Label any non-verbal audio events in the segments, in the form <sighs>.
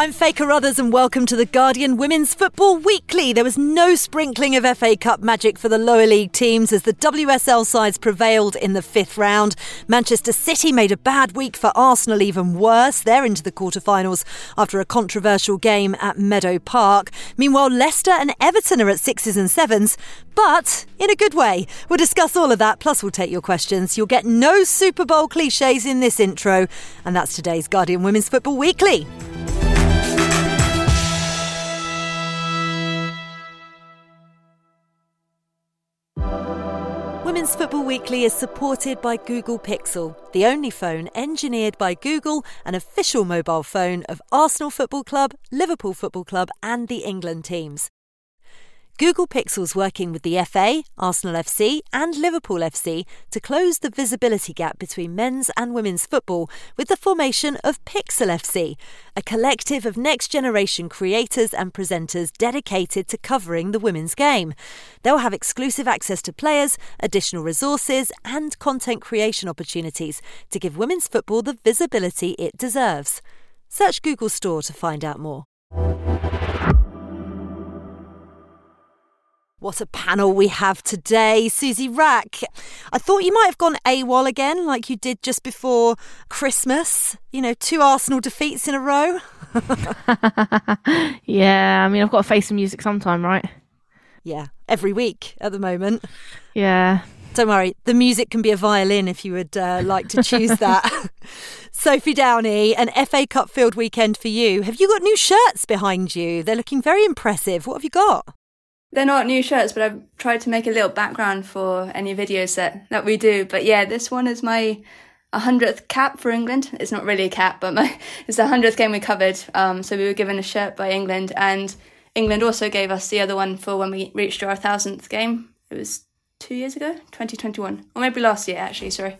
I'm Faye Carruthers and welcome to the Guardian Women's Football Weekly. There was no sprinkling of FA Cup magic for the lower league teams as the WSL sides prevailed in the fifth round. Manchester City made a bad week for Arsenal even worse. They're into the quarterfinals after a controversial game at Meadow Park. Meanwhile, Leicester and Everton are at sixes and sevens, but in a good way. We'll discuss all of that, plus we'll take your questions. You'll get no Super Bowl cliches in this intro, and that's today's Guardian Women's Football Weekly. Women's Football Weekly is supported by Google Pixel, the only phone engineered by Google, an official mobile phone of Arsenal Football Club, Liverpool Football Club, and the England teams. Google Pixel's working with the FA, Arsenal FC, and Liverpool FC to close the visibility gap between men's and women's football with the formation of Pixel FC, a collective of next generation creators and presenters dedicated to covering the women's game. They'll have exclusive access to players, additional resources, and content creation opportunities to give women's football the visibility it deserves. Search Google Store to find out more. What a panel we have today. Susie Wrack, I thought you might have gone AWOL again, like you did just before Christmas. You know, two Arsenal defeats in a row. <laughs> yeah, I mean, I've got to face the music sometime, right? Yeah, every week at the moment. Yeah. Don't worry, the music can be a violin if you would uh, like to choose <laughs> that. <laughs> Sophie Downey, an FA Cup field weekend for you. Have you got new shirts behind you? They're looking very impressive. What have you got? They're not new shirts, but I've tried to make a little background for any videos that, that we do. But yeah, this one is my 100th cap for England. It's not really a cap, but my, <laughs> it's the 100th game we covered. Um, so we were given a shirt by England, and England also gave us the other one for when we reached our 1000th game. It was two years ago, 2021, or maybe last year, actually, sorry.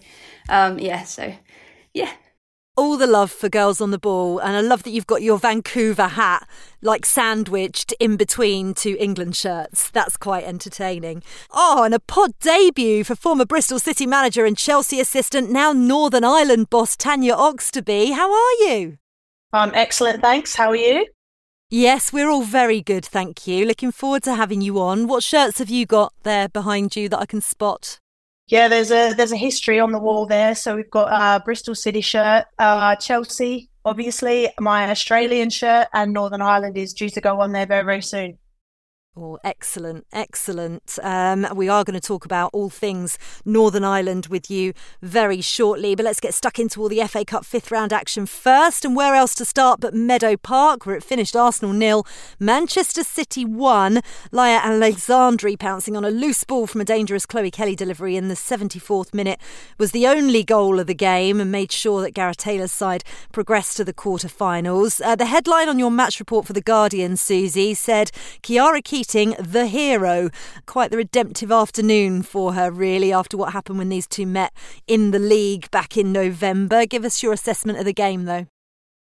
Um, yeah, so yeah, all the love for girls on the ball, and I love that you've got your Vancouver hat like sandwiched in between two England shirts. That's quite entertaining. Oh, and a pod debut for former Bristol City manager and Chelsea assistant, now Northern Ireland boss Tanya Oxtoby. How are you? I'm excellent, thanks. How are you? Yes, we're all very good, thank you. Looking forward to having you on. What shirts have you got there behind you that I can spot? Yeah, there's a there's a history on the wall there. So we've got a Bristol City shirt, uh, Chelsea, obviously, my Australian shirt, and Northern Ireland is due to go on there very very soon. Oh, excellent, excellent. Um, we are going to talk about all things Northern Ireland with you very shortly, but let's get stuck into all the FA Cup fifth round action first. And where else to start but Meadow Park, where it finished Arsenal nil, Manchester City one. Laia Aleixandri pouncing on a loose ball from a dangerous Chloe Kelly delivery in the 74th minute was the only goal of the game and made sure that Gareth Taylor's side progressed to the quarter-finals. Uh, the headline on your match report for The Guardian, Susie, said Khiara Keith the hero. Quite the redemptive afternoon for her, really, after what happened when these two met in the league back in November. Give us your assessment of the game, though.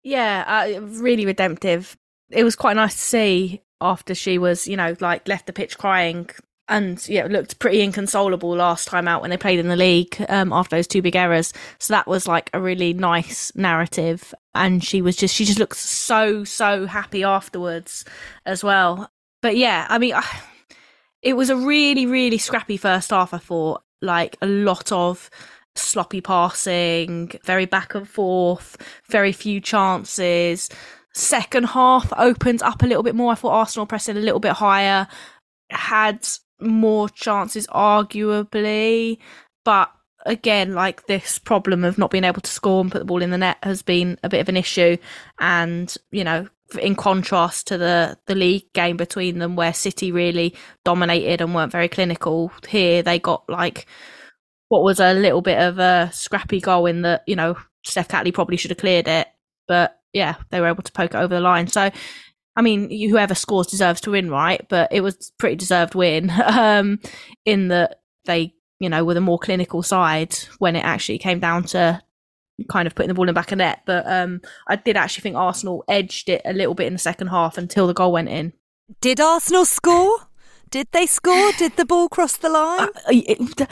Yeah, uh, really redemptive. It was quite nice to see after she was, you know, like left the pitch crying and yeah, looked pretty inconsolable last time out when they played in the league um, after those two big errors. So that was like a really nice narrative, and she was just she just looked so so happy afterwards as well but yeah, I mean, <sighs> it was a really, really scrappy first half. I thought, like a lot of sloppy passing, very back and forth, very few chances. Second half opened up a little bit more. I thought Arsenal pressing a little bit higher, had more chances, arguably, but again, like this problem of not being able to score and put the ball in the net has been a bit of an issue. And, you know, in contrast to the the league game between them where City really dominated and weren't very clinical. Here they got like what was a little bit of a scrappy goal in that you know Steph Catley probably should have cleared it but yeah they were able to poke it over the line. So I mean whoever scores deserves to win right? But it was pretty deserved win <laughs> um in that they you know were the more clinical side when it actually came down to kind of putting the ball in the back of net. But um, I did actually think Arsenal edged it a little bit in the second half until the goal went in. Did Arsenal score? Did they score? Did the ball cross the line? <sighs> Uh, it,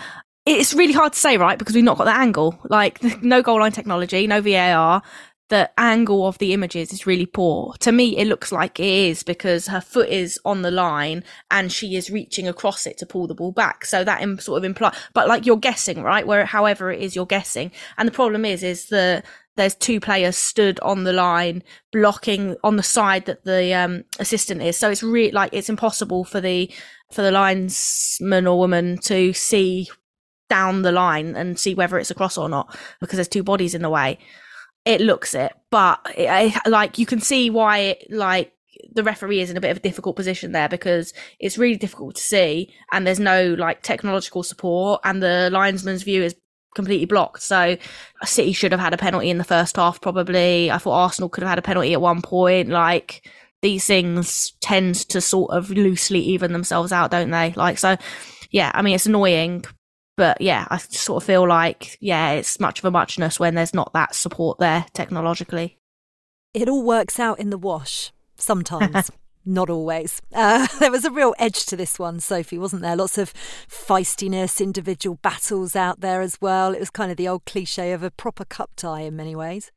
it's really hard to say, right? Because we've not got that angle. Like, <laughs> no goal line technology, no VAR the angle of the images is really poor. To me, it looks like it is because her foot is on the line and she is reaching across it to pull the ball back. So that Im- sort of implies, but like you're guessing, right? Where, however it is, you're guessing. And the problem is, is that there's two players stood on the line blocking on the side that the um, assistant is. So it's really like it's impossible for the for the linesman or woman to see down the line and see whether it's across or not because there's two bodies in the way it looks it, but it, like you can see why it like the referee is in a bit of a difficult position there because it's really difficult to see and there's no like technological support and the linesman's view is completely blocked. So City should have had a penalty in the first half probably. I thought Arsenal could have had a penalty at one point. Like these things tend to sort of loosely even themselves out, don't they? Like so yeah, I mean it's annoying, but yeah, I sort of feel like, yeah, it's much of a muchness when there's not that support there technologically. It all works out in the wash sometimes. <laughs> not always. Uh, <laughs> there was a real edge to this one, Sophie, wasn't there? Lots of feistiness, individual battles out there as well. It was kind of the old cliche of a proper cup tie in many ways.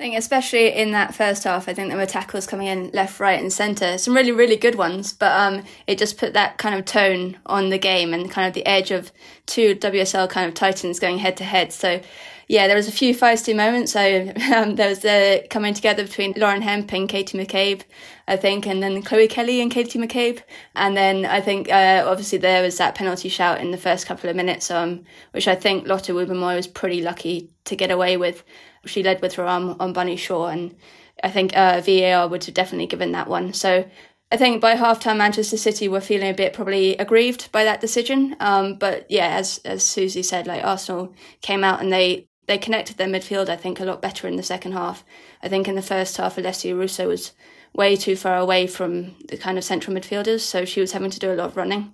I think especially in that first half, I think there were tackles coming in left, right, and centre. Some really, really good ones, but um, it just put that kind of tone on the game and kind of the edge of two WSL kind of titans going head to head. So, yeah, there was a few feisty moments. So <laughs> um, there was the coming together between Lauren Hemp and Katie McCabe, I think, and then Chloe Kelly and Katie McCabe, and then I think uh, obviously there was that penalty shout in the first couple of minutes, um, which I think Lotte Wubben-Moy was pretty lucky to get away with she led with her arm on Bunny Shaw, and I think uh, VAR would have definitely given that one. So I think by halftime, Manchester City were feeling a bit probably aggrieved by that decision. Um, but yeah, as as Susie said, like Arsenal came out and they they connected their midfield. I think a lot better in the second half. I think in the first half, Alessia Russo was way too far away from the kind of central midfielders, so she was having to do a lot of running.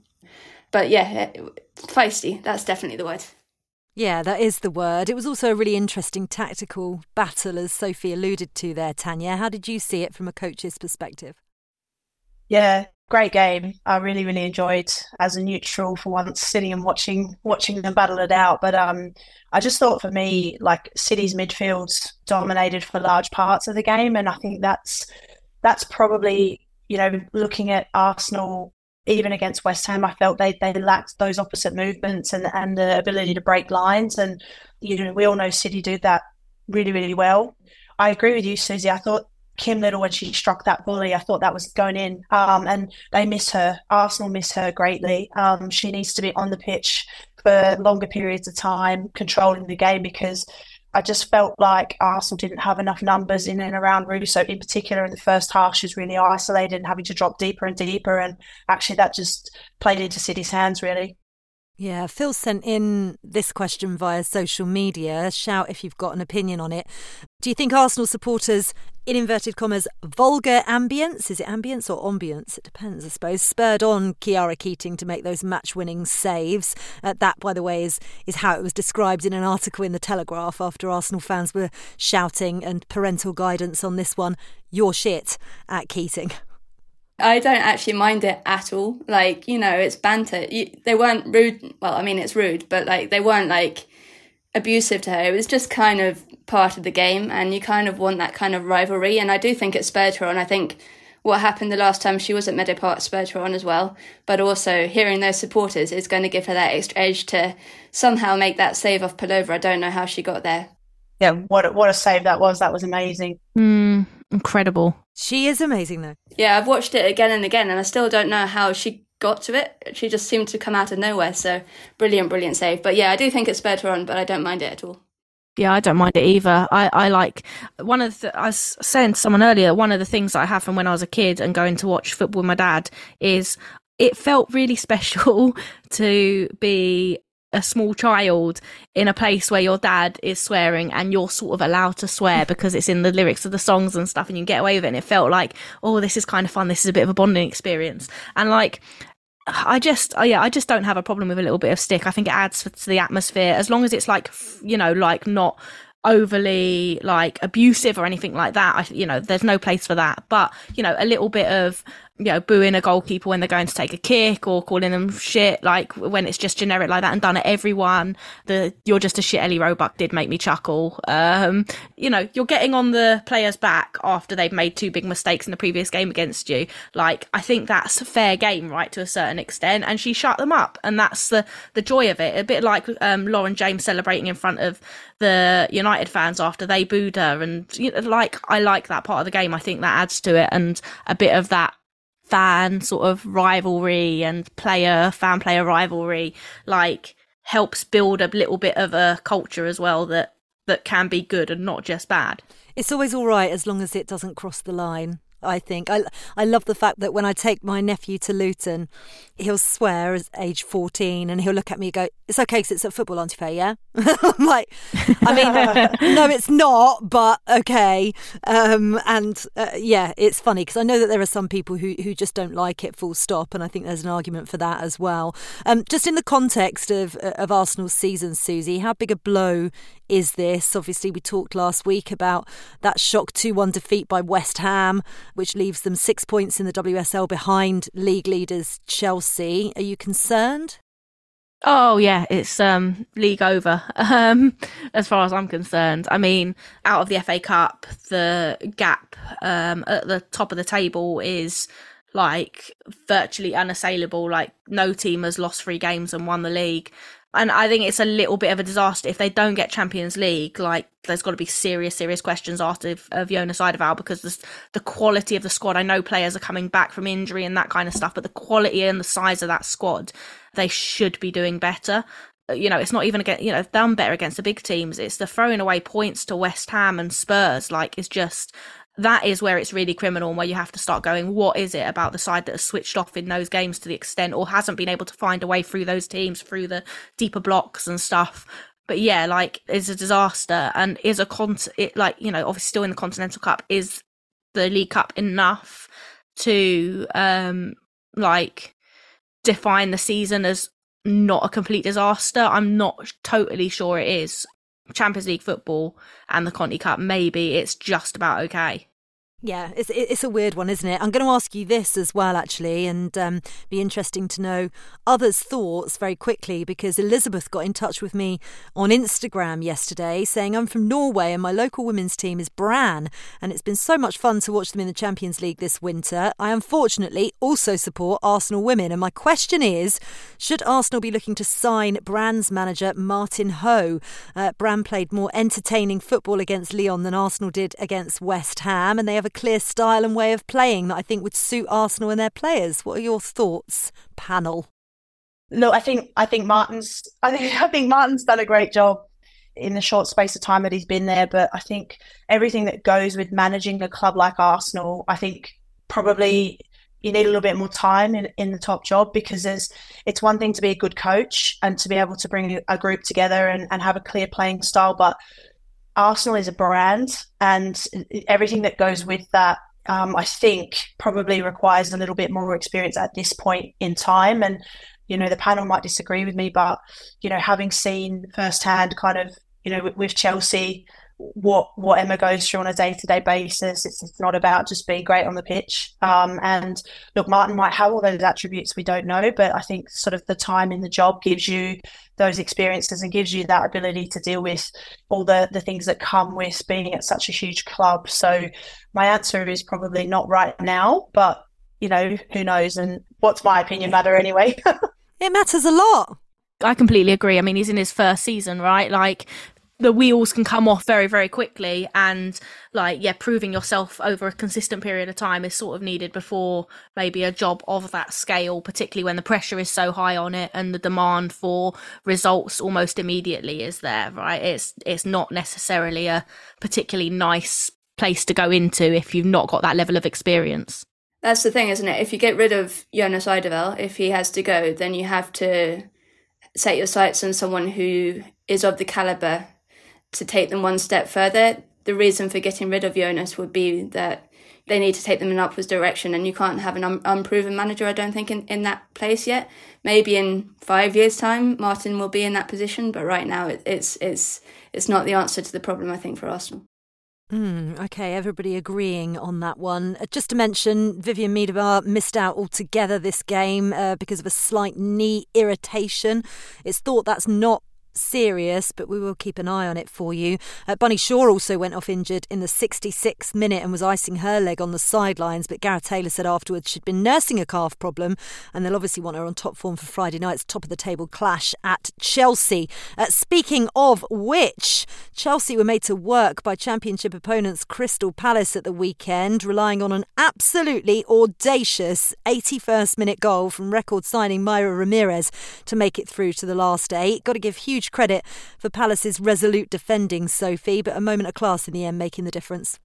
But yeah, feisty. That's definitely the word. Yeah, that is the word. It was also a really interesting tactical battle, as Sophie alluded to there, Tanya. How did you see it from a coach's perspective? Yeah, great game. I really, really enjoyed as a neutral for once sitting and watching watching them battle it out. But um, I just thought for me, like City's midfields dominated for large parts of the game, and I think that's that's probably you know looking at Arsenal even against West Ham, I felt they they lacked those opposite movements and and the ability to break lines. And you know, we all know City do that really really well. I agree with you, Susie. I thought Kim Little when she struck that volley, I thought that was going in. Um, and they miss her. Arsenal miss her greatly. Um, she needs to be on the pitch for longer periods of time, controlling the game because I just felt like Arsenal didn't have enough numbers in and around Russo. In particular, in the first half, she was really isolated and having to drop deeper and deeper. And actually, that just played into City's hands, really. Yeah, Phil sent in this question via social media. Shout if you've got an opinion on it. Do you think Arsenal supporters, in inverted commas, vulgar ambience, is it ambience or ambience? It depends, I suppose, spurred on Khiara Keating to make those match winning saves? Uh, that, by the way, is, is how it was described in an article in The Telegraph after Arsenal fans were shouting and parental guidance on this one, your shit at Keating. I don't actually mind it at all. Like, you know, it's banter. You, they weren't rude. Well, I mean, it's rude, but like, they weren't like abusive to her. It was just kind of part of the game, and you kind of want that kind of rivalry. And I do think it spurred her on. I think what happened the last time she was at Meadow Park spurred her on as well. But also, hearing those supporters is going to give her that extra edge to somehow make that save off Pelova. I don't know how she got there. Yeah, what a, what a save that was. That was amazing. Mm, incredible. She is amazing, though. Yeah, I've watched it again and again, and I still don't know how she got to it. She just seemed to come out of nowhere. So brilliant, brilliant save. But yeah, I do think it spurred her on, but I don't mind it at all. Yeah, I don't mind it either. I, I like one of the, I was saying to someone earlier, one of the things I have from when I was a kid and going to watch football with my dad is it felt really <laughs> special to be a small child in a place where your dad is swearing and you're sort of allowed to swear because it's in the lyrics of the songs and stuff and you get away with it and it felt like oh this is kind of fun this is a bit of a bonding experience and like I just, oh yeah, I just don't have a problem with a little bit of stick. I think it adds to the atmosphere as long as it's like, you know, like not overly like abusive or anything like that. I, you know, there's no place for that. But you know, a little bit of you know booing a goalkeeper when they're going to take a kick or calling them shit, like when it's just generic like that and done at everyone. The you're just a shit Ellie Roebuck did make me chuckle. Um, you know, you're getting on the players' back after they've made two big mistakes in the previous game against you. Like I think that's fair game, right, to a certain extent. And she shut them up, and that's the the joy of it. A bit like um, Lauren James celebrating in front of the United fans after they booed her, and you know, like I like that part of the game. I think that adds to it, and a bit of that fan sort of rivalry and player fan player rivalry, like helps build a little bit of a culture as well that that can be good and not just bad. It's always all right as long as it doesn't cross the line. I think I I love the fact that when I take my nephew to Luton, he'll swear as age fourteen, and he'll look at me and go, "It's okay because it's at football, Auntie Faye, yeah." <laughs> I'm like, I mean, <laughs> no, it's not, but okay. Um, and uh, yeah, it's funny because I know that there are some people who who just don't like it, full stop, and I think there's an argument for that as well. Um, just in the context of of Arsenal's season, Susie, how big a blow is this? Obviously, we talked last week about that shock 2 1 defeat by West Ham, which leaves them six points in the WSL behind league leaders Chelsea. Are you concerned? Oh yeah, it's um league over. <laughs> Um as far as I'm concerned. I mean, out of the FA Cup, the gap um at the top of the table is like virtually unassailable. Like no team has lost three games and won the league and I think it's a little bit of a disaster if they don't get Champions League. Like, there's got to be serious, serious questions asked of, of Jonas Eidevall because the, the quality of the squad. I know players are coming back from injury and that kind of stuff, but the quality and the size of that squad, they should be doing better. Uh, you know, it's not even against, you know, done better against the big teams. It's the throwing away points to West Ham and Spurs. Like, it's just that is where it's really criminal and where you have to start going, what is it about the side that has switched off in those games to the extent or hasn't been able to find a way through those teams, through the deeper blocks and stuff? But yeah, like, it's a disaster and is a con, it, like, you know, obviously still in the Continental Cup, is the League Cup enough to, um, like, define the season as not a complete disaster? I'm not totally sure it is. Champions League football and the Conti Cup, maybe it's just about okay. Yeah, it's it's a weird one, isn't it? I'm going to ask you this as well, actually, and um, be interesting to know others' thoughts very quickly because Elizabeth got in touch with me on Instagram yesterday saying I'm from Norway and my local women's team is Brann, and it's been so much fun to watch them in the Champions League this winter. I unfortunately also support Arsenal women, and my question is: Should Arsenal be looking to sign Brann's manager Martin Ho? Uh, Brann played more entertaining football against Lyon than Arsenal did against West Ham, and they have a clear style and way of playing that I think would suit Arsenal and their players. What are your thoughts, panel? Look, I think I think Martin's I think <laughs> I think Martin's done a great job in the short space of time that he's been there. But I think everything that goes with managing a club like Arsenal, I think probably you need a little bit more time in, in the top job because there's it's one thing to be a good coach and to be able to bring a group together and, and have a clear playing style, but Arsenal is a brand, and everything that goes with that, um, I think, probably requires a little bit more experience at this point in time. And you know, the panel might disagree with me, but you know, having seen firsthand, kind of, you know, with, with Chelsea, what what Emma goes through on a day to day basis. It's, it's, not about just being great on the pitch. Um, and look, Martin might have all those attributes we don't know, but I think sort of the time in the job gives you those experiences and gives you that ability to deal with all the the things that come with being at such a huge club. So my answer is probably not right now, but you know who knows. And what's my opinion matter anyway? <laughs> it matters a lot. I completely agree. I mean, he's in his first season, right? Like the wheels can come off very very quickly and like yeah proving yourself over a consistent period of time is sort of needed before maybe a job of that scale particularly when the pressure is so high on it and the demand for results almost immediately is there right? It's it's not necessarily a particularly nice place to go into if you've not got that level of experience. That's the thing isn't it? If you get rid of Jonas Eidevall if he has to go then you have to set your sights on someone who is of the caliber to take them one step further, the reason for getting rid of Jonas would be that they need to take them in an upwards direction, and you can't have an un- unproven manager. I don't think in, in that place yet. Maybe in five years' time, Martin will be in that position, but right now it, it's it's it's not the answer to the problem. I think for Arsenal. Mm, okay, everybody agreeing on that one. Uh, just to mention, Vivianne Miedema missed out altogether this game uh, because of a slight knee irritation. It's thought that's not serious, but we will keep an eye on it for you. Uh, Bunny Shaw also went off injured in the 66th minute and was icing her leg on the sidelines, but Gareth Taylor said afterwards she'd been nursing a calf problem and they'll obviously want her on top form for Friday night's top of the table clash at Chelsea. Uh, speaking of which, Chelsea were made to work by championship opponents Crystal Palace at the weekend, relying on an absolutely audacious 81st minute goal from record signing Mayra Ramirez to make it through to the last eight. Got to give huge huge credit for Palace's resolute defending, Sophie, but a moment of class in the end making the difference.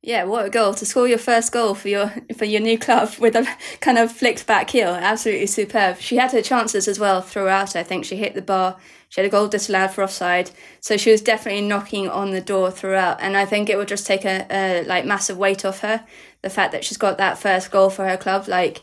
Yeah, what a goal to score your first goal for your for your new club with a kind of flicked back heel. Absolutely superb. She had her chances as well throughout. I think she hit the bar. She had a goal disallowed for offside, so she was definitely knocking on the door throughout. And I think it would just take a, a like massive weight off her. The fact that she's got that first goal for her club, like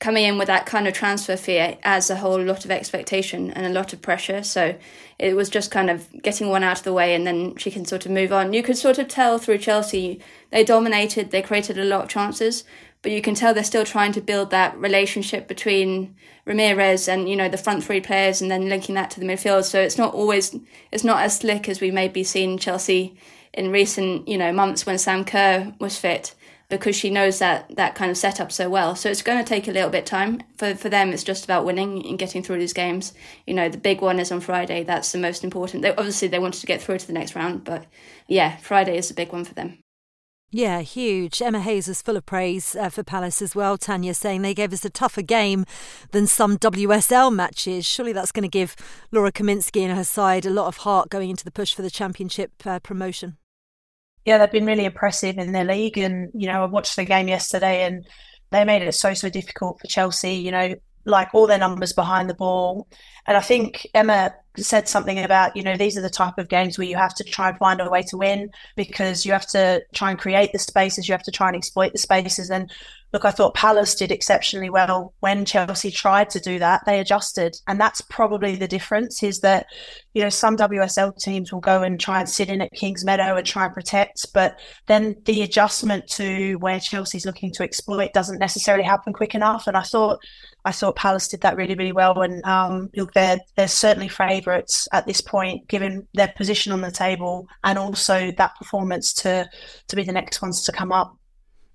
coming in with that kind of transfer fee adds a whole lot of expectation and a lot of pressure. So it was just kind of getting one out of the way and then she can sort of move on. You could sort of tell through Chelsea, they dominated, they created a lot of chances, but you can tell they're still trying to build that relationship between Ramirez and, you know, the front three players and then linking that to the midfield. So it's not always, it's not as slick as we may be seeing Chelsea in recent, you know, months when Sam Kerr was fit because she knows that that kind of setup so well. So it's going to take a little bit time for for them. It's just about winning and getting through these games. You know, the big one is on Friday. That's the most important. They, obviously, they wanted to get through to the next round, but yeah, Friday is a big one for them. Yeah, huge. Emma Hayes was full of praise uh, for Palace as well. Tanya saying they gave us a tougher game than some WSL matches. Surely that's going to give Laura Kaminski and her side a lot of heart going into the push for the championship uh, promotion yeah, they've been really impressive in their league. And, you know, I watched the game yesterday and they made it so, so difficult for Chelsea, you know, like all their numbers behind the ball. And I think Emma said something about, you know, these are the type of games where you have to try and find a way to win because you have to try and create the spaces, you have to try and exploit the spaces. And look, I thought Palace did exceptionally well when Chelsea tried to do that. They adjusted. And that's probably the difference is that, you know, some WSL teams will go and try and sit in at Kingsmeadow and try and protect, but then the adjustment to where Chelsea's looking to exploit doesn't necessarily happen quick enough. And I thought, I thought Palace did that really, really well. And um, look, they're they're certainly favourites at this point, given their position on the table and also that performance to to be the next ones to come up.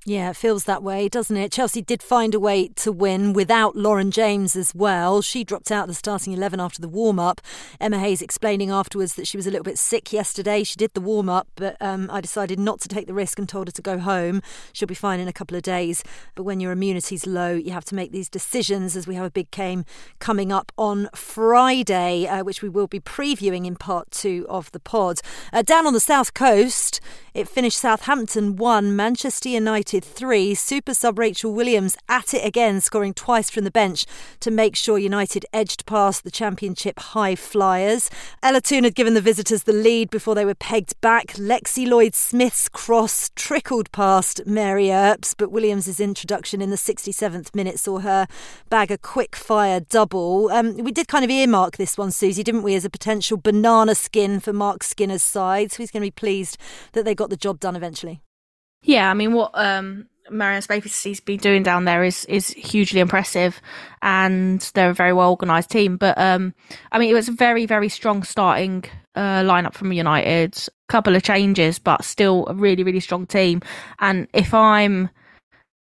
Yeah, it feels that way, doesn't it? Chelsea did find a way to win without Lauren James as well. She dropped out of the starting 11 after the warm up. Emma Hayes explaining afterwards that she was a little bit sick yesterday. She did the warm up, but um, I decided not to take the risk and told her to go home. She'll be fine in a couple of days. But when your immunity's low, you have to make these decisions as we have a big game coming up on Friday, uh, which we will be previewing in part two of the pod. Uh, down on the south coast, it finished Southampton 1, Manchester United 3. Super sub Rachel Williams at it again, scoring twice from the bench to make sure United edged past the Championship high flyers. Ella Toone had given the visitors the lead before they were pegged back. Lexi Lloyd Smith's cross trickled past Mary Earps, but Williams' introduction in the 67th minute saw her bag a quick fire double. Um, we did kind of earmark this one, Susie, didn't we, as a potential banana skin for Mark Skinner's side. So he's going to be pleased that they got the job done eventually. Yeah, I mean, what um, Marieanne Spacey's been doing down there is is hugely impressive, and they're a very well organised team. But um, I mean, it was a very very strong starting uh, lineup from United. A couple of changes, but still a really really strong team. And if I'm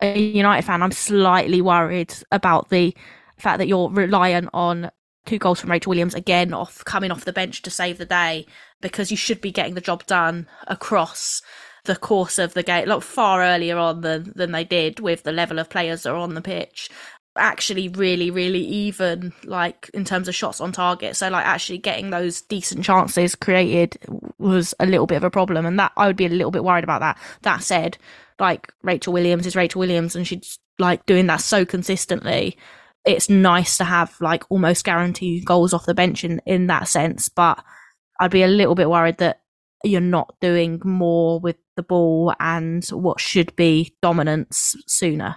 a United fan, I'm slightly worried about the fact that you're reliant on two goals from Rachel Williams again off coming off the bench to save the day because you should be getting the job done across the course of the game, like far earlier on than than they did with the level of players that are on the pitch. Actually, really, really even, like in terms of shots on target. So, like actually getting those decent chances created was a little bit of a problem, and that I would be a little bit worried about that. That said, like Rachel Williams is Rachel Williams, and she's like doing that so consistently it's nice to have like almost guaranteed goals off the bench in, in that sense. But I'd be a little bit worried that you're not doing more with the ball and what should be dominance sooner.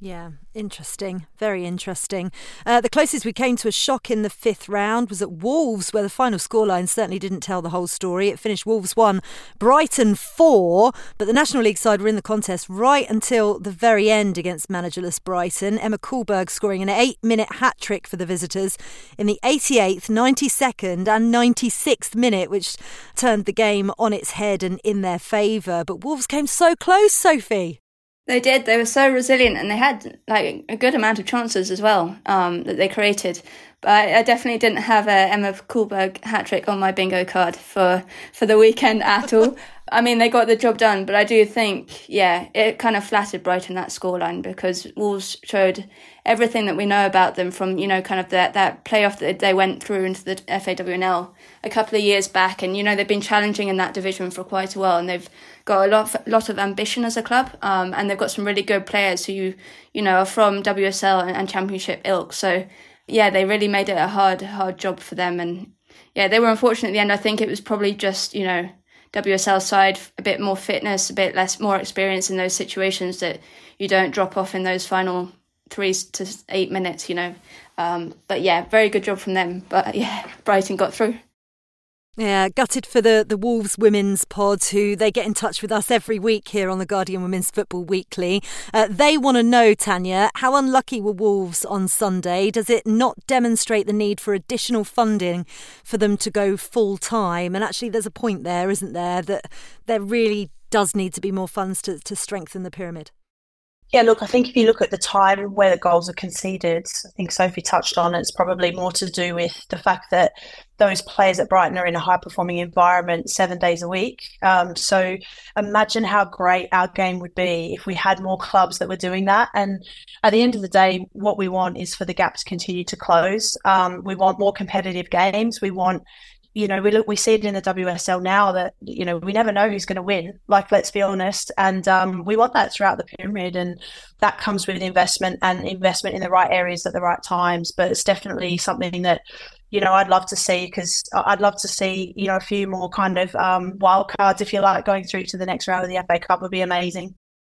Yeah, interesting. Very interesting. Uh, the closest we came to a shock in the fifth round was at Wolves, where the final scoreline certainly didn't tell the whole story. It finished Wolves 1, Brighton 4, but the National League side were in the contest right until the very end against managerless Brighton. Emma Kullberg scoring an eight minute hat trick for the visitors in the 88th, 92nd, and 96th minute, which turned the game on its head and in their favour. But Wolves came so close, Sophie. They did. They were so resilient, and they had like a good amount of chances as well um, that they created. But I, I definitely didn't have a Emma Kullberg hat trick on my bingo card for for the weekend at all. <laughs> I mean, they got the job done, but I do think, yeah, it kind of flattered Brighton that scoreline because Wolves showed everything that we know about them from, you know, kind of that, that playoff that they went through into the FAWNL a couple of years back. And, you know, they've been challenging in that division for quite a while and they've got a lot, lot of ambition as a club. Um, and they've got some really good players who, you know, are from WSL and, and Championship ilk. So, yeah, they really made it a hard, hard job for them. And, yeah, they were unfortunate at the end. I think it was probably just, you know, WSL side a bit more fitness, a bit less more experience in those situations that you don't drop off in those final three to eight minutes, you know. Um, but yeah, very good job from them. But yeah, Brighton got through. Yeah, gutted for the, the Wolves women's pod, who they get in touch with us every week here on the Guardian Women's Football Weekly. Uh, they want to know, Tanya, how unlucky were Wolves on Sunday? Does it not demonstrate the need for additional funding for them to go full time? And actually, there's a point there, isn't there, that there really does need to be more funds to, to strengthen the pyramid? Yeah, look, I think if you look at the time where the goals are conceded, I think Sophie touched on it's probably more to do with the fact that those players at Brighton are in a high performing environment seven days a week. Um, so imagine how great our game would be if we had more clubs that were doing that. And at the end of the day, what we want is for the gap to continue to close. Um, we want more competitive games. We want you know, we look, we see it in the WSL now that you know we never know who's going to win. Like, let's be honest, and um, we want that throughout the pyramid, and that comes with investment and investment in the right areas at the right times. But it's definitely something that you know I'd love to see because I'd love to see you know a few more kind of um, wild cards, if you like, going through to the next round of the FA Cup would be amazing.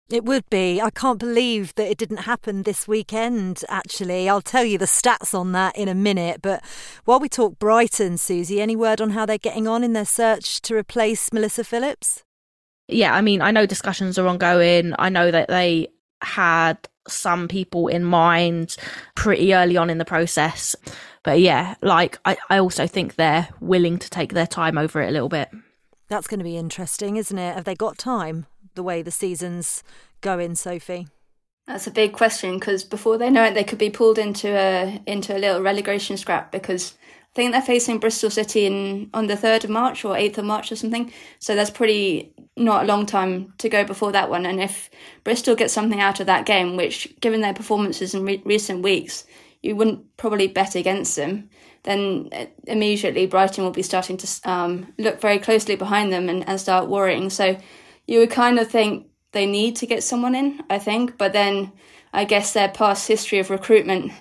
It would be. I can't believe that it didn't happen this weekend, actually. I'll tell you the stats on that in a minute. But while we talk Brighton, Susie, any word on how they're getting on in their search to replace Melissa Phillips? Yeah, I mean, I know discussions are ongoing. I know that they had some people in mind pretty early on in the process. But yeah, like, I, I also think they're willing to take their time over it a little bit. That's going to be interesting, isn't it? Have they got time? The way the season's going, Sophie? That's a big question because before they know it, they could be pulled into a into a little relegation scrap because I think they're facing Bristol City in on the third of March or eighth of March or something. So that's pretty not a long time to go before that one. And if Bristol get something out of that game, which given their performances in re- recent weeks, you wouldn't probably bet against them. Then uh, immediately Brighton will be starting to um, look very closely behind them and, and start worrying. So you would kind of think they need to get someone in, I think, but then I guess their past history of recruitment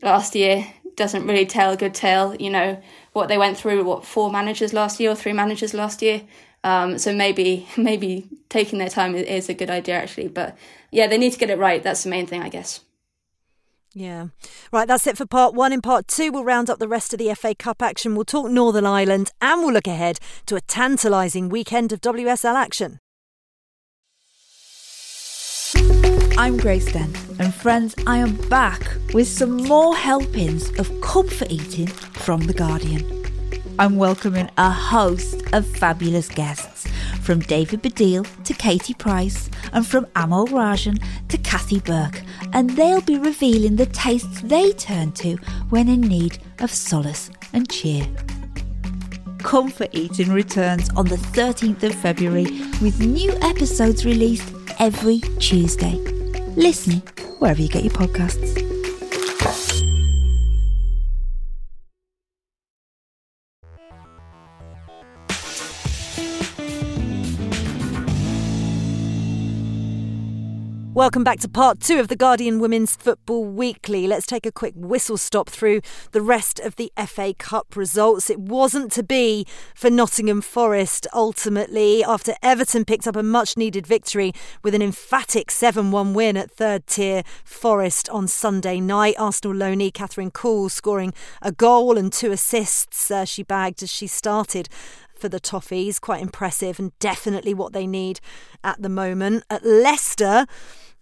last year doesn't really tell a good tale. You know what they went through, what four managers last year or three managers last year. Um, so maybe <laughs> maybe taking their time is a good idea actually. But yeah, they need to get it right. That's the main thing, I guess. Yeah. Right, that's it for part one. In part two, we'll round up the rest of the FA Cup action. We'll talk Northern Ireland and we'll look ahead to a tantalising weekend of WSL action. I'm Grace Dent, and friends, I am back with some more helpings of comfort eating from The Guardian. I'm welcoming a host of fabulous guests, from David Baddiel to Katie Price, and from Amol Rajan to Kathy Burke, and they'll be revealing the tastes they turn to when in need of solace and cheer. Comfort Eating returns on the 13th of February with new episodes released every Tuesday. Listen wherever you get your podcasts. Welcome back to part two of the Guardian Women's Football Weekly. Let's take a quick whistle stop through the rest of the FA Cup results. It wasn't to be for Nottingham Forest ultimately after Everton picked up a much needed victory with an emphatic 7 1 win at third tier Forest on Sunday night. Arsenal loanee Kathrine Kühl scoring a goal and two assists uh, she bagged as she started for the Toffees. Quite impressive and definitely what they need at the moment. At Leicester,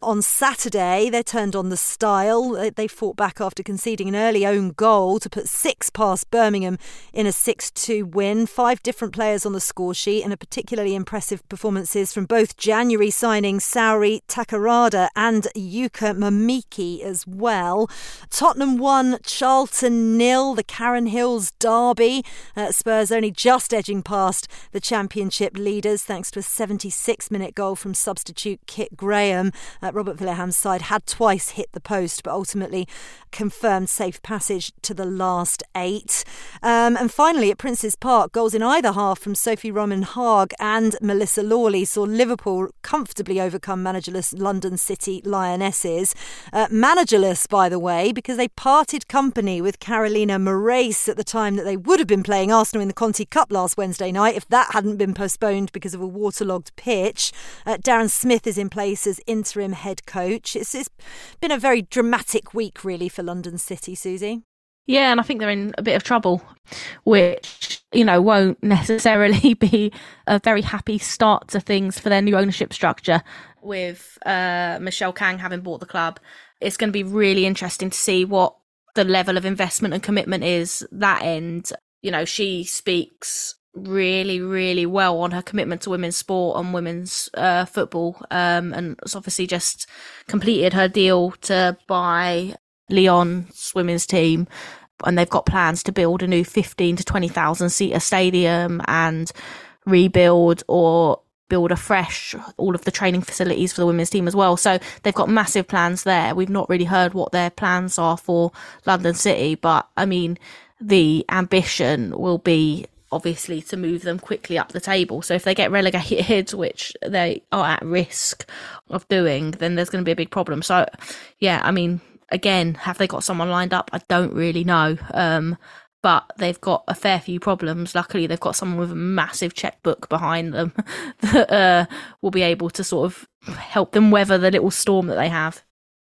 on Saturday, they turned on the style. They fought back after conceding an early own goal to put six past Birmingham in a 6 2 win. Five different players on the score sheet, and a particularly impressive performances from both January signings Saori Takarada and Yuka Momiki as well. Tottenham won, Charlton nil, the Karen Hills derby. Uh, Spurs only just edging past the championship leaders thanks to a 76 minute goal from substitute Kit Graham. Uh, Robert Vilahamn's side had twice hit the post, but ultimately confirmed safe passage to the last eight. Um, and finally, at Prenton Park, goals in either half from Sophie Roman Haug and Melissa Lawley saw Liverpool comfortably overcome managerless London City Lionesses. Uh, managerless, by the way, because they parted company with Carolina Morace at the time that they would have been playing Arsenal in the Conti Cup last Wednesday night if that hadn't been postponed because of a waterlogged pitch. Uh, Darren Smith is in place as interim head coach. It's, it's been a very dramatic week, really, for London City, Susie. Yeah, and I think they're in a bit of trouble, which, you know, won't necessarily <laughs> be a very happy start to things for their new ownership structure with uh, Michelle Kang having bought the club. It's going to be really interesting to see what the level of investment and commitment is that end. You know, she speaks really, really well on her commitment to women's sport and women's uh, football. Um, and it's obviously just completed her deal to buy Lyon's women's team. And they've got plans to build a new 15 to 20,000 seater stadium and rebuild or build afresh all of the training facilities for the women's team as well. So they've got massive plans there. We've not really heard what their plans are for London City, but I mean, the ambition will be obviously to move them quickly up the table. So if they get relegated, <laughs> which they are at risk of doing, then there's going to be a big problem. So yeah, I mean, again, have they got someone lined up? I don't really know. Um, but they've got a fair few problems. Luckily, they've got someone with a massive checkbook behind them <laughs> that uh, will be able to sort of help them weather the little storm that they have.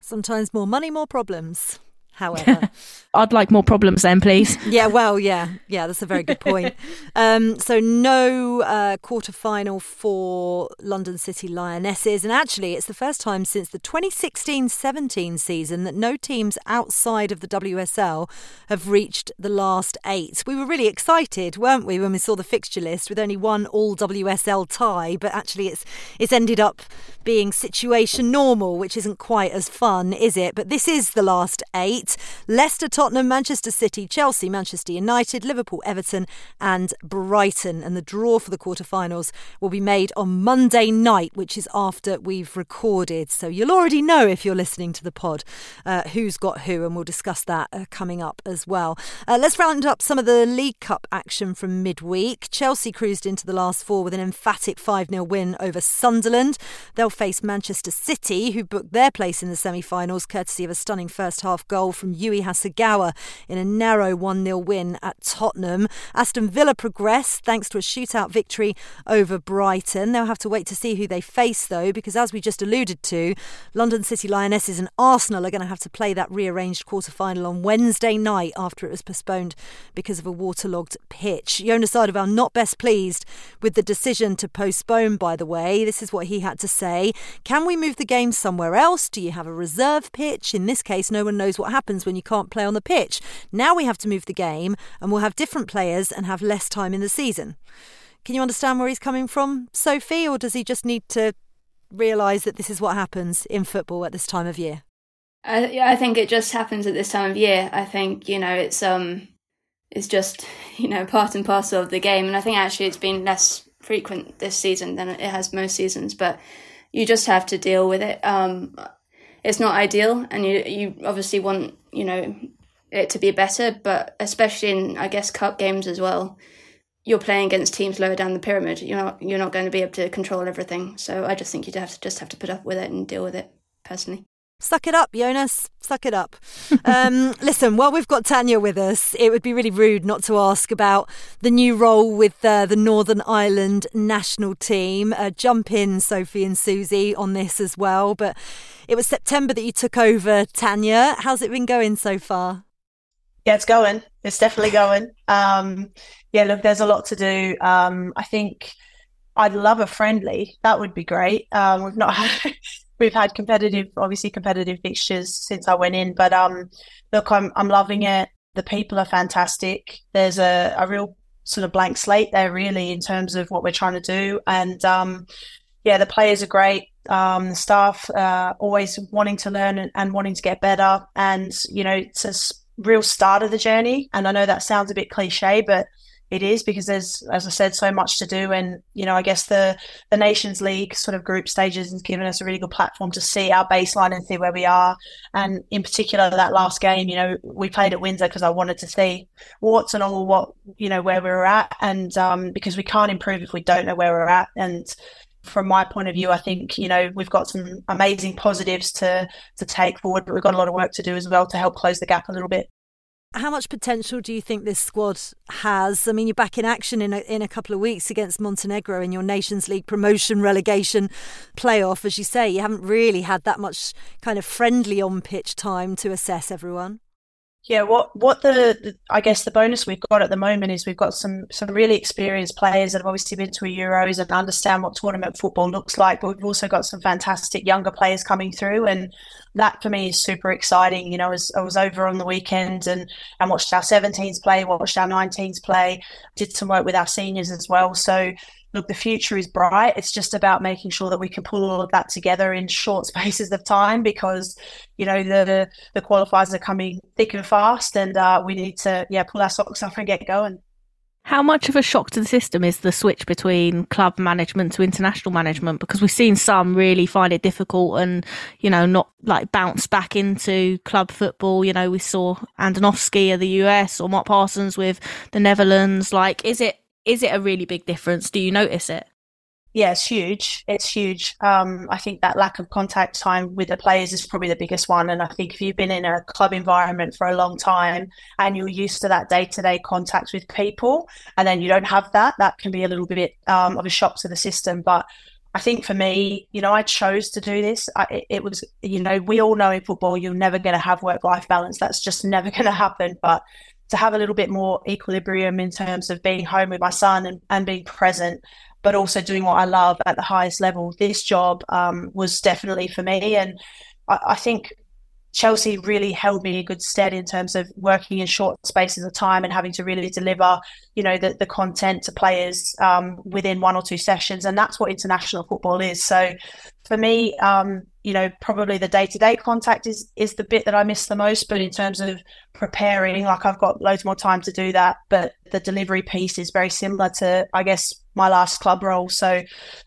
Sometimes more money, more problems however. <laughs> I'd like more problems then, please. yeah, well, yeah, yeah, that's a very good point. <laughs> um, so, no uh, quarter final for London City Lionesses. And actually, it's the first time since the 2016 17 season that no teams outside of the WSL have reached the last eight. We were really excited, weren't we, when we saw the fixture list with only one all WSL tie, but actually, it's, it's ended up being situation normal, which isn't quite as fun, is it? But this is the last eight Leicester, Tottenham, Manchester City, Chelsea, Manchester United, Liverpool, Everton, and Brighton. And the draw for the quarterfinals will be made on Monday night, which is after we've recorded. So you'll already know if you're listening to the pod uh, who's got who, and we'll discuss that uh, coming up as well. Uh, let's round up some of the League Cup action from midweek. Chelsea cruised into the last four with an emphatic 5 0 win over Sunderland. They'll face Manchester City, who booked their place in the semi finals courtesy of a stunning first half goal from Yui Hasegawa in a narrow 1 0 win at Tottenham. Aston Villa progressed thanks to a shootout victory over Brighton. They'll have to wait to see who they face, though, because as we just alluded to, London City Lionesses and Arsenal are going to have to play that rearranged quarter final on Wednesday night after it was postponed because of a waterlogged pitch. Jonas Eidevall not best pleased with the decision to postpone, by the way. This is what he had to say. Can we move the game somewhere else? Do you have a reserve pitch? In this case, no one knows what happens when you can't play on the pitch. Now we have to move the game and we'll have different players and have less time in the season. Can you understand where he's coming from, Sophie, or does he just need to realise that this is what happens in football at this time of year? I, I think it just happens at this time of year. I think you know it's um it's just <laughs> you know part and parcel of the game, and I think actually it's been less frequent this season than it has most seasons. But you just have to deal with it. Um, it's not ideal, and you you obviously want you know it to be better, but especially in I guess cup games as well. You're playing against teams lower down the pyramid. You're not you're not going to be able to control everything. So I just think you'd have to just have to put up with it and deal with it. personally. Suck it up, Jonas. Suck it up. <laughs> Um, listen, while we've got Tanya with us, it would be really rude not to ask about the new role with uh, the Northern Ireland national team. Uh, jump in, Sophie and Susie, on this as well. But it was September that you took over, Tanya. How's it been going so far? Yeah, it's going. It's definitely going. Um, yeah, look, there's a lot to do. Um, I think I'd love a friendly. That would be great. Um, we've not had we've had competitive, obviously competitive fixtures since I went in. But um, look, I'm I'm loving it. The people are fantastic. There's a, a real sort of blank slate there, really, in terms of what we're trying to do. And um, yeah, the players are great. Um, the staff uh, always wanting to learn and, and wanting to get better. And you know, it's a real start of the journey. And I know that sounds a bit cliche, but it is because there's, as I said, so much to do. And, you know, I guess the, the Nations League sort of group stages has given us a really good platform to see our baseline and see where we are. And in particular, that last game, you know, we played at Windsor because I wanted to see what's and all what, you know, where we were at. And um, because we can't improve if we don't know where we're at. And, from my point of view, I think you know we've got some amazing positives to to take forward, but we've got a lot of work to do as well to help close the gap a little bit how much potential do you think this squad has? I mean, you're back in action in a, in a couple of weeks against Montenegro in your Nations League promotion relegation playoff. As you say, you haven't really had that much kind of friendly on pitch time to assess everyone. Yeah, what what the, the, I guess the bonus we've got at the moment is we've got some some really experienced players that have obviously been to a Euros and understand what tournament football looks like, but we've also got some fantastic younger players coming through and that for me is super exciting. You know, as I was over on the weekend and and watched our 17s play, watched our 19s play, did some work with our seniors as well. So look, the future is bright. It's just about making sure that we can pull all of that together in short <laughs> spaces of time because, you know, the the qualifiers are coming thick and fast, and uh, we need to yeah pull our socks off and get going. How much of a shock to the system is the switch between club management to international management? Because we've seen some really find it difficult and, you know, not like bounce back into club football. You know, we saw Andonovski of the US or Mark Parsons with the Netherlands. Like, is it is it a really big difference? Do you notice it? Yeah, it's huge. It's huge. Um, I think that lack of contact time with the players is probably the biggest one. And I think if you've been in a club environment for a long time and you're used to that day to day contact with people, and then you don't have that, that can be a little bit um, of a shock to the system. But I think for me, you know, I chose to do this. I, it, was, you know, we all know in football you're never going to have work life balance. That's just never <laughs> going to happen. But to have a little bit more equilibrium in terms of being home with my son and, and being present, but also doing what I love at the highest level. This job um, was definitely for me. And I, I think Chelsea really held me in good stead in terms of working in short spaces of time and having to really deliver, you know, the, the content to players um, within one or two sessions. And that's what international football is. So for me, um, you know, probably the day to day contact is is the bit that I miss the most. But in terms of preparing, like I've got loads more time to do that. But the delivery piece is very similar to, I guess, my last club role. So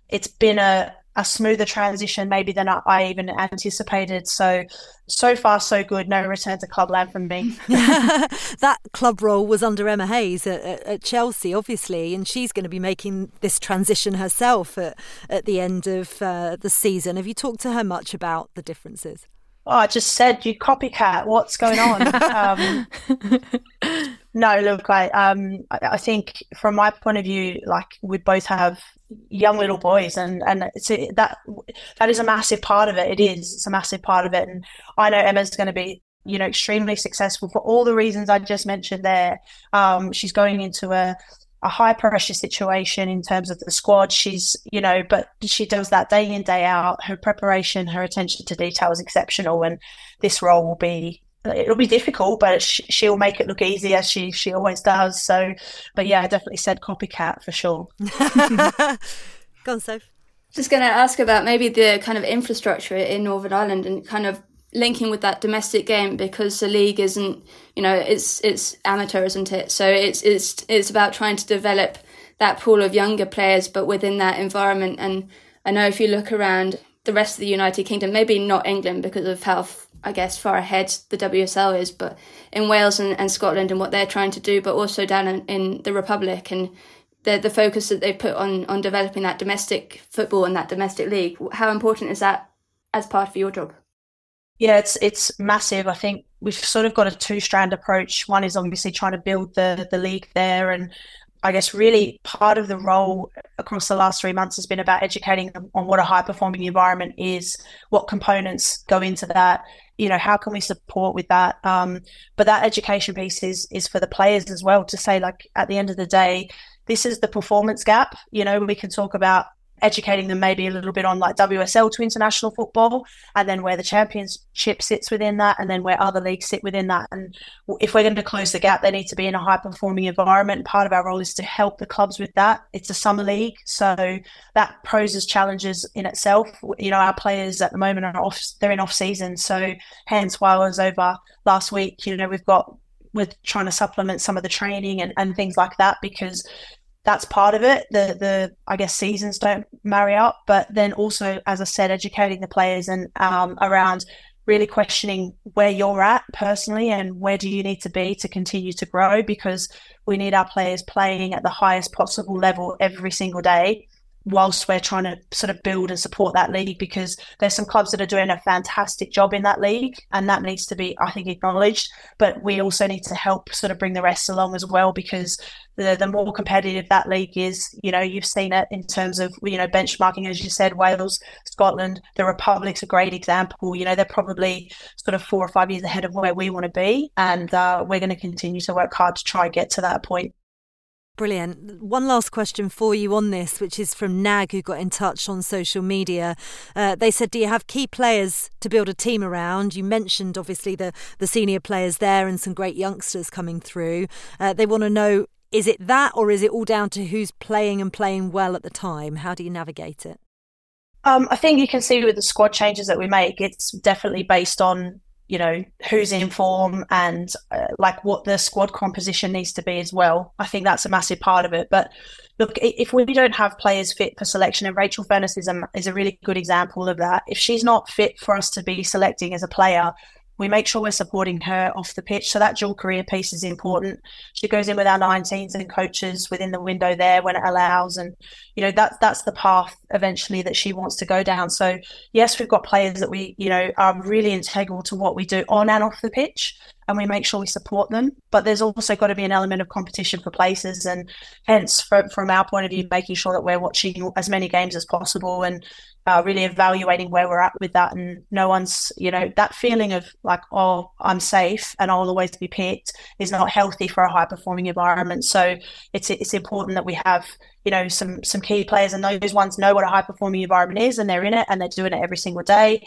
it's been a, a smoother transition maybe than I, even anticipated. So, so far so good. No return to clubland from me. <laughs> that club role was under Emma Hayes at, at, Chelsea, obviously, and she's going to be making this transition herself at, at the end of uh, the season. Have you talked to her much about the differences? Oh, I just said you copycat. What's going on? um, <laughs> no, look, I, um, I, I think from my point of view, like we both have young little boys and and it's that that is a massive part of it. It is. It's a massive part of it. And i know emma's going to be you know extremely successful for all the reasons i just mentioned there. Um, she's going into a a high pressure situation in terms of the squad. She's you know but she does that day in day out. Her preparation her attention to detail is exceptional and this role will be it'll be difficult, but she'll make it look easy as she she always does. So, but yeah, I definitely said copycat for sure. <laughs> Go on, Soph. Just going to ask about maybe the kind of infrastructure in Northern Ireland and kind of linking with that domestic game because the league isn't, you know, it's it's amateur, isn't it? So it's it's it's about trying to develop that pool of younger players, but within that environment. And I know if you look around the rest of the United Kingdom, maybe not England because of how I guess, far ahead the WSL is, but in Wales and, and Scotland and what they're trying to do, but also down in, in the Republic and the the focus that they've put on on developing that domestic football and that domestic league. How important is that as part of your job? Yeah, it's it's massive. I think we've sort of got a two strand approach. One is obviously trying to build the the league there, and I guess really part of the role across the last three months has been about educating them on what a high performing environment is, what components go into that, you know, how can we support with that? Um, but that education piece is is for the players as well to say, like, at the end of the day, this is the performance gap. You know, we can talk about educating them maybe a little bit on like WSL to international football and then where the championship sits within that and then where other leagues sit within that. And if we're going to close the gap they need to be in a high performing environment. Part of our role is to help the clubs with that. It's a summer league so that poses challenges in itself. You know our players at the moment are off they're in off season so hence why I was over last week. You know we've got we're trying to supplement some of the training and, and things like that because that's part of it. The the I guess seasons don't marry up, but then also, as I said, educating the players and um, around really questioning where you're at personally and where do you need to be to continue to grow because we need our players playing at the highest possible level every single day whilst we're trying to sort of build and support that league because there's some clubs that are doing a fantastic job in that league and that needs to be i think acknowledged but we also need to help sort of bring the rest along as well because the, the more competitive that league is you know you've seen it in terms of you know benchmarking as you said wales scotland the republic's a great example you know they're probably sort of four or five years ahead of where we want to be and uh, we're going to continue to work hard to try and get to that point Brilliant. One last question for you on this, which is from Nag, who got in touch on social media. Uh, they said, Do you have key players to build a team around? You mentioned, obviously, the, the senior players there and some great youngsters coming through. Uh, they want to know is it that, or is it all down to who's playing and playing well at the time? How do you navigate it? Um, I think you can see with the squad changes that we make, it's definitely based on you know who's in form and uh, like what the squad composition needs to be as well. I think that's a massive part of it. But look, if we don't have players fit for selection, and Rachel Furness is a is a really good example of that. If she's not fit for us to be selecting as a player, we make sure we're supporting her off the pitch. So that dual career piece is important. She goes in with our 19s and coaches within the window there when it allows. And, you know, that's that's the path eventually that she wants to go down. So yes, we've got players that we, you know, are really integral to what we do on and off the pitch and we make sure we support them. But there's also got to be an element of competition for places, and hence, from, from our point of view, making sure that we're watching as many games as possible and uh, really evaluating where we're at with that. And no one's, you know, that feeling of like, oh, I'm safe and I'll always be picked is not healthy for a high performing environment. So it's it's important that we have, you know, some some key players and those ones know what a high performing environment is and they're in it and they're doing it every single day.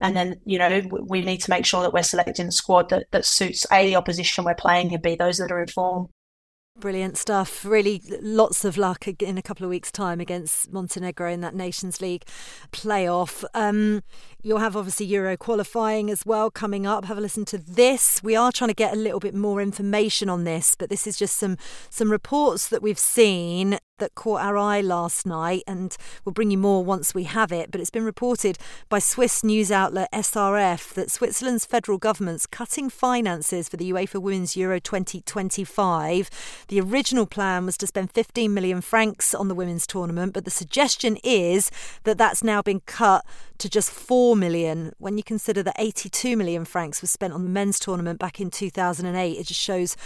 And then, you know, we need to make sure that we're selecting a squad that, that suits A, the opposition we're playing, and B, those that are informed. Brilliant stuff. Really, lots of luck in a couple of weeks' time against Montenegro in that Nations League playoff. Um, you'll have obviously Euro qualifying as well coming up. Have a listen to this. We are trying to get a little bit more information on this, but this is just some some reports that we've seen that caught our eye last night, and we'll bring you more once we have it. But it's been reported by Swiss news outlet SRF that Switzerland's federal government's cutting finances for the UEFA Women's Euro 2025. The original plan was to spend 15 million francs on the women's tournament, but the suggestion is that that's now been cut to just 4 million when you consider that 82 million francs was spent on the men's tournament back in 2008 it just shows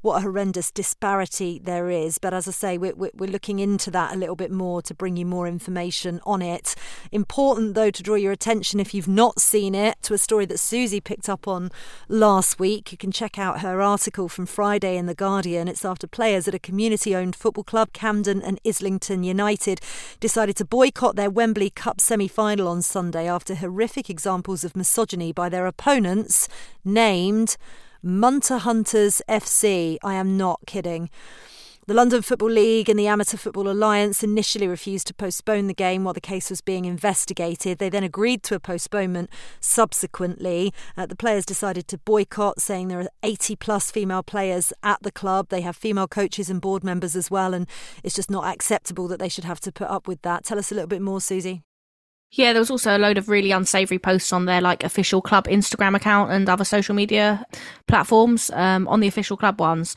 what a horrendous disparity there is. But as I say, we're, we're looking into that a little bit more to bring you more information on it. Important, though, to draw your attention if you've not seen it to a story that Susie picked up on last week. You can check out her article from Friday in The Guardian. It's after players at a community owned football club, Camden and Islington United, decided to boycott their Wembley Cup semi final on Sunday after horrific examples of misogyny by their opponents, named Munter Hunters FC. I am not kidding. The London Football League and the Amateur Football Alliance initially refused to postpone the game while the case was being investigated. They then agreed to a postponement subsequently. Uh, the players decided to boycott, saying there are 80 plus female players at the club. They have female coaches and board members as well, and it's just not acceptable that they should have to put up with that. Tell us a little bit more, Susie. Yeah, there was also a load of really unsavory posts on their like official club Instagram account and other social media platforms. Um, on the official club ones,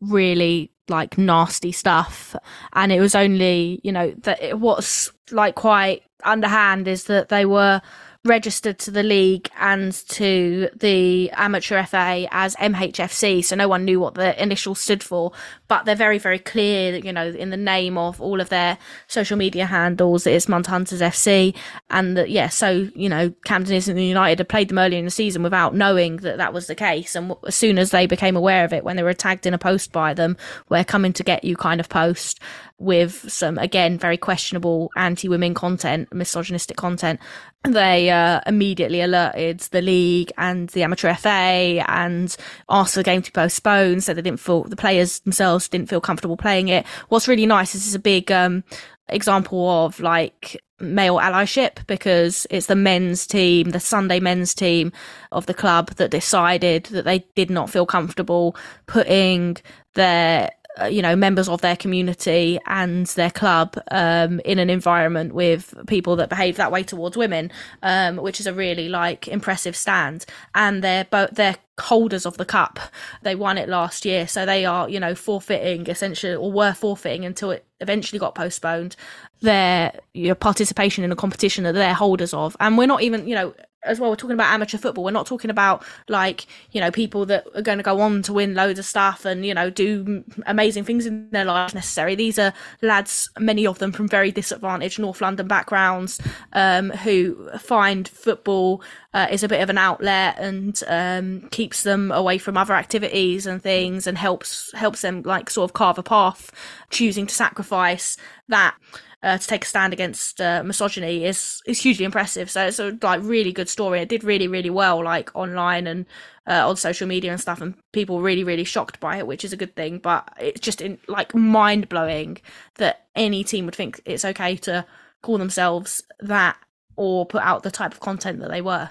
really like nasty stuff. And it was only, you know, that it was like quite underhand is that they were registered to the league and to the amateur FA as MHFC, so no one knew what the initial stood for. But they're very, very clear, you know, in the name of all of their social media handles, it's Hunters FC, and that yeah, so you know, Camden Islington United had played them earlier in the season without knowing that that was the case, and as soon as they became aware of it, when they were tagged in a post by them, we're coming to get you kind of post with some again very questionable anti-women content, misogynistic content, they uh, immediately alerted the league and the amateur FA and asked for the game to be postponed. So they didn't feel the players themselves didn't feel comfortable playing it. What's really nice is is a big um, example of like male allyship because it's the men's team, the Sunday men's team of the club that decided that they did not feel comfortable putting their uh, you know members of their community and their club um, in an environment with people that behave that way towards women, um, which is a really like impressive stand. And they're both they're holders of the cup. They won it last year, so they are you know forfeiting essentially or were forfeiting until it eventually got postponed their your participation in a competition that they're holders of. And we're not even you know as well, we're talking about amateur football. We're not talking about like you know people that are going to go on to win loads of stuff and you know do amazing things in their life. Necessary. These are lads, many of them from very disadvantaged North London backgrounds, um, who find football uh, is a bit of an outlet and um, keeps them away from other activities and things, and helps helps them like sort of carve a path, choosing to sacrifice that uh, to take a stand against uh, misogyny is is hugely impressive. So it's a like really good story. It did really really well like online and uh, on social media and stuff, and people were really really shocked by it, which is a good thing. But it's just in, like mind blowing that any team would think it's okay to call themselves that or put out the type of content that they were.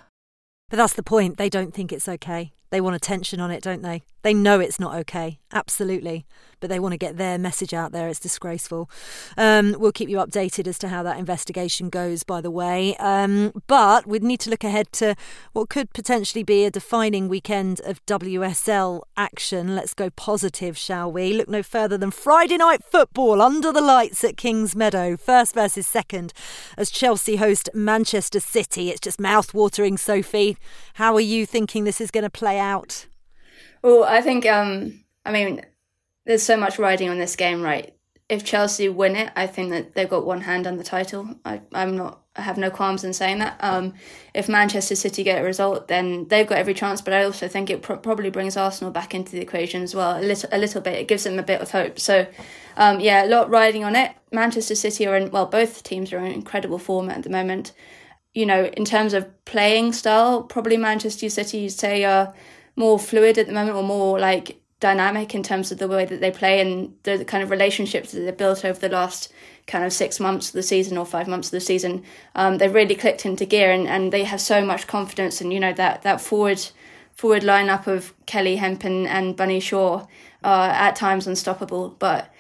But that's the point. They don't think it's okay. They want attention on it, don't they? They know it's not okay, absolutely, but they want to get their message out there. It's disgraceful. Um, we'll keep you updated as to how that investigation goes, by the way. Um, but we'd need to look ahead to what could potentially be a defining weekend of WSL action. Let's go positive, shall we? Look no further than Friday night football under the lights at Kings Meadow, first versus second, as Chelsea host Manchester City. It's just mouth watering, Sophie. How are you thinking this is going to play out? Well, I think, um, I mean, there's so much riding on this game, right? If Chelsea win it, I think that they've got one hand on the title. I, I'm not, I have no qualms in saying that. Um, if Manchester City get a result, then they've got every chance. But I also think it probably brings Arsenal back into the equation as well, a little, a little bit. It gives them a bit of hope. So, um, yeah, a lot riding on it. Manchester City are in, well, both teams are in incredible form at the moment. You know, in terms of playing style, probably Manchester City, you say, are more fluid at the moment or more like dynamic in terms of the way that they play and the kind of relationships that they've built over the last kind of six months of the season or five months of the season. Um, they've really clicked into gear and, and they have so much confidence and you know that that forward forward lineup of Kelly Hempen and Bunny Shaw are at times unstoppable. But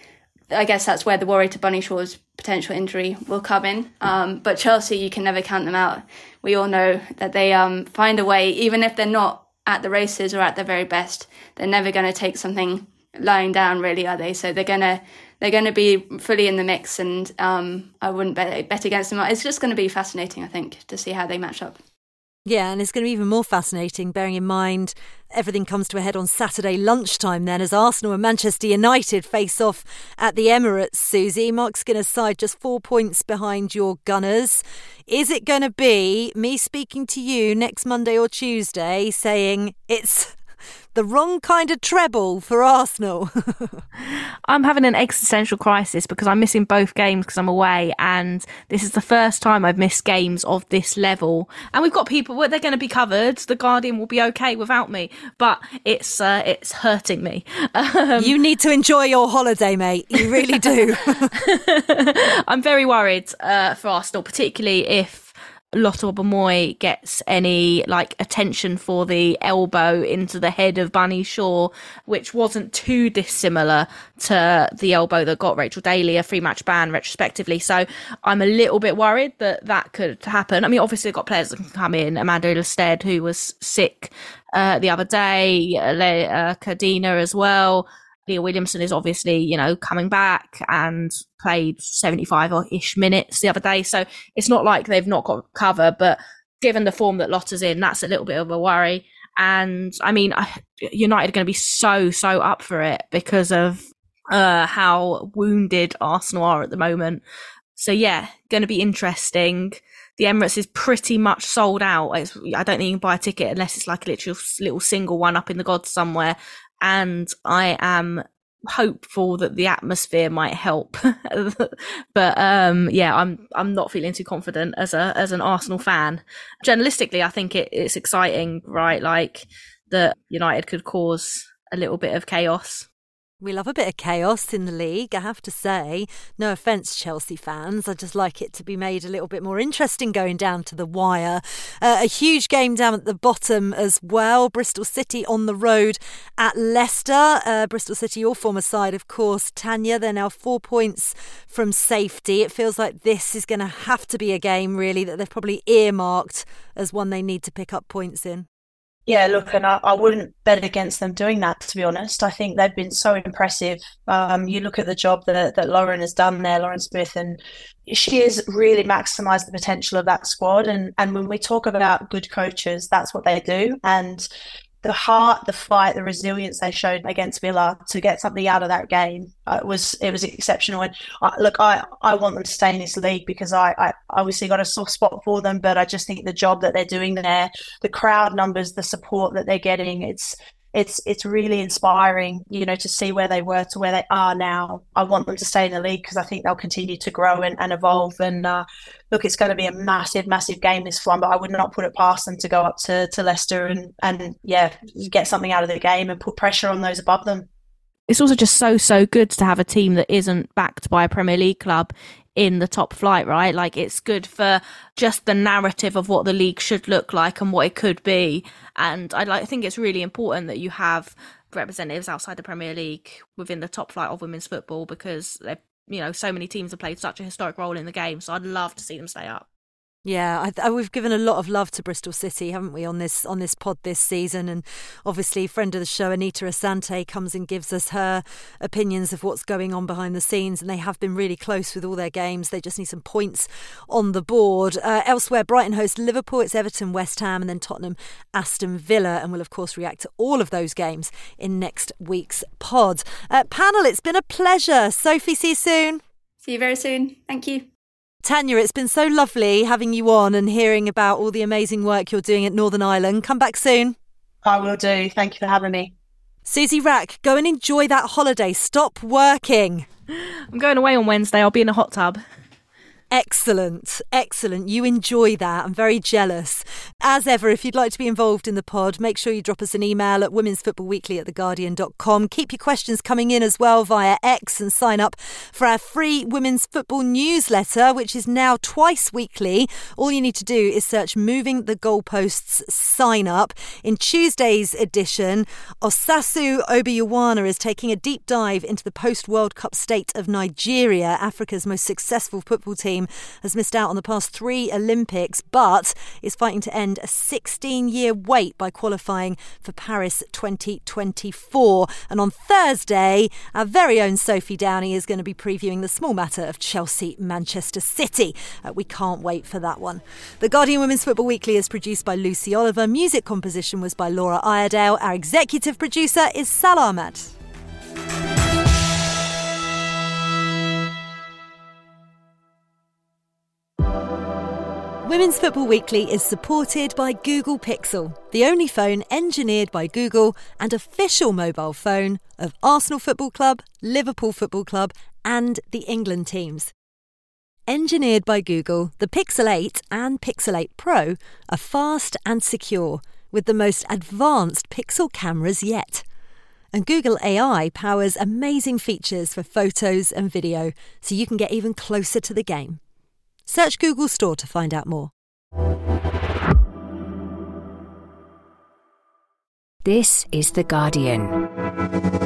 I guess that's where the worry to Bunny Shaw's potential injury will come in. Um, but Chelsea, you can never count them out. We all know that they um, find a way, even if they're not at the races or at their very best, they're never going to take something lying down, really, are they? So they're gonna they're going to be fully in the mix, and um, I wouldn't bet, bet against them. It's just going to be fascinating, I think, to see how they match up. Yeah, and it's going to be even more fascinating, bearing in mind everything comes to a head on Saturday lunchtime then as Arsenal and Manchester United face off at the Emirates, Susie. Marc Skinner's side just four points behind your Gunners. Is it going to be me speaking to you next Monday or Tuesday saying it's the wrong kind of treble for Arsenal. <laughs> I'm having an existential crisis because I'm missing both games because I'm away, and this is the first time I've missed games of this level. And we've got people; they're going to be covered. The Guardian will be okay without me, but it's uh, it's hurting me. <laughs> Um, you need to enjoy your holiday, mate. You really do. <laughs> I'm very worried uh, for Arsenal, particularly if Lotte Wubben-Moy gets any like attention for the elbow into the head of Bunny Shaw, which wasn't too dissimilar to the elbow that got Rachel Daly a free match ban retrospectively. So I'm a little bit worried that that could happen. I mean, obviously, they've got players that can come in. Amanda Ilestedt, who was sick uh, the other day, uh, Codina as well. Leah Williamson is obviously, you know, coming back and played 75 or ish minutes the other day. So it's not like they've not got cover, but given the form that Lotte's in, that's a little bit of a worry. And I mean, United are going to be so, so up for it because of uh, how wounded Arsenal are at the moment. So yeah, going to be interesting. The Emirates is pretty much sold out. It's, I don't think you can buy a ticket unless it's like a literal little single one up in the gods somewhere. And I am hopeful that the atmosphere might help. <laughs> but um, yeah, I'm I'm not feeling too confident as a as an Arsenal fan. Journalistically, I think it, it's exciting, right? Like that United could cause a little bit of chaos we love a bit of chaos in the league, I have to say. No offence, Chelsea fans. I just like it to be made a little bit more interesting going down to the wire. Uh, a huge game down at the bottom as well. Bristol City on the road at Leicester. Uh, Bristol City, your former side, of course. Tanya, they're now four points from safety. It feels like this is going to have to be a game, really, that they've probably earmarked as one they need to pick up points in. Yeah, look, and I, I, wouldn't bet against them doing that. To be honest, I think they've been so impressive. Um, you look at the job that that Lauren has done there, Lauren Smith, and she has really maximised the potential of that squad. And and when we talk about good coaches, that's what they do. And the heart, the fight, the resilience they showed against Villa to get something out of that game uh, was it was exceptional. And uh, look, I, I want them to stay in this league because I, I obviously got a soft spot for them, but I just think the job that they're doing there, the crowd numbers, the support that they're getting, it's it's it's really inspiring, you know, to see where they were to where they are now. I want them to stay in the league because I think they'll continue to grow and, and evolve. And uh, look, it's going to be a massive, massive game this one, but I would not put it past them to go up to, to Leicester and and yeah, get something out of the game and put pressure on those above them. It's also just so so good to have a team that isn't backed by a Premier League club in the top flight, right? Like it's good for just the narrative of what the league should look like and what it could be. And I like, I think it's really important that you have representatives outside the Premier League within the top flight of women's football because they you know so many teams have played such a historic role in the game. So I'd love to see them stay up. Yeah, I, I, we've given a lot of love to Bristol City, haven't we, on this on this pod this season? And obviously, friend of the show Anita Asante comes and gives us her opinions of what's going on behind the scenes, and they have been really close with all their games. They just need some points on the board. Uh, elsewhere, Brighton host Liverpool, it's Everton, West Ham, and then Tottenham, Aston Villa, and we'll of course react to all of those games in next week's pod. Uh, panel, it's been a pleasure. Sophie, see you soon. See you very soon. Thank you. Tanya, it's been so lovely having you on and hearing about all the amazing work you're doing at Northern Ireland. Come back soon. I will do. Thank you for having me. Susie Wrack, go and enjoy that holiday. Stop working. I'm going away on Wednesday. I'll be in a hot tub. Excellent, excellent. You enjoy that. I'm very jealous. As ever, if you'd like to be involved in the pod, make sure you drop us an email at Women's Football Weekly at theguardian.com. Keep your questions coming in as well via X and sign up for our free Women's Football newsletter, which is now twice weekly. All you need to do is search Moving the Goalposts sign up. In Tuesday's edition, Osasu Obayiuwana is taking a deep dive into the post World Cup state of Nigeria, Africa's most successful football team team has missed out on the past three Olympics, but is fighting to end a 16 year wait by qualifying for Paris 2024. And on Thursday, our very own Sophie Downey is going to be previewing the small matter of Chelsea Manchester City. Uh, we can't wait for that one. The Guardian Women's Football Weekly is produced by Lucy Oliver. Music composition was by Laura Iredale. Our executive producer is Sal Ahmad. Women's Football Weekly is supported by Google Pixel, the only phone engineered by Google and official mobile phone of Arsenal Football Club, Liverpool Football Club, and the England teams. Engineered by Google, the Pixel 8 and Pixel 8 Pro are fast and secure with the most advanced Pixel cameras yet. And Google AI powers amazing features for photos and video so you can get even closer to the game. Search Google Store to find out more. This is The Guardian.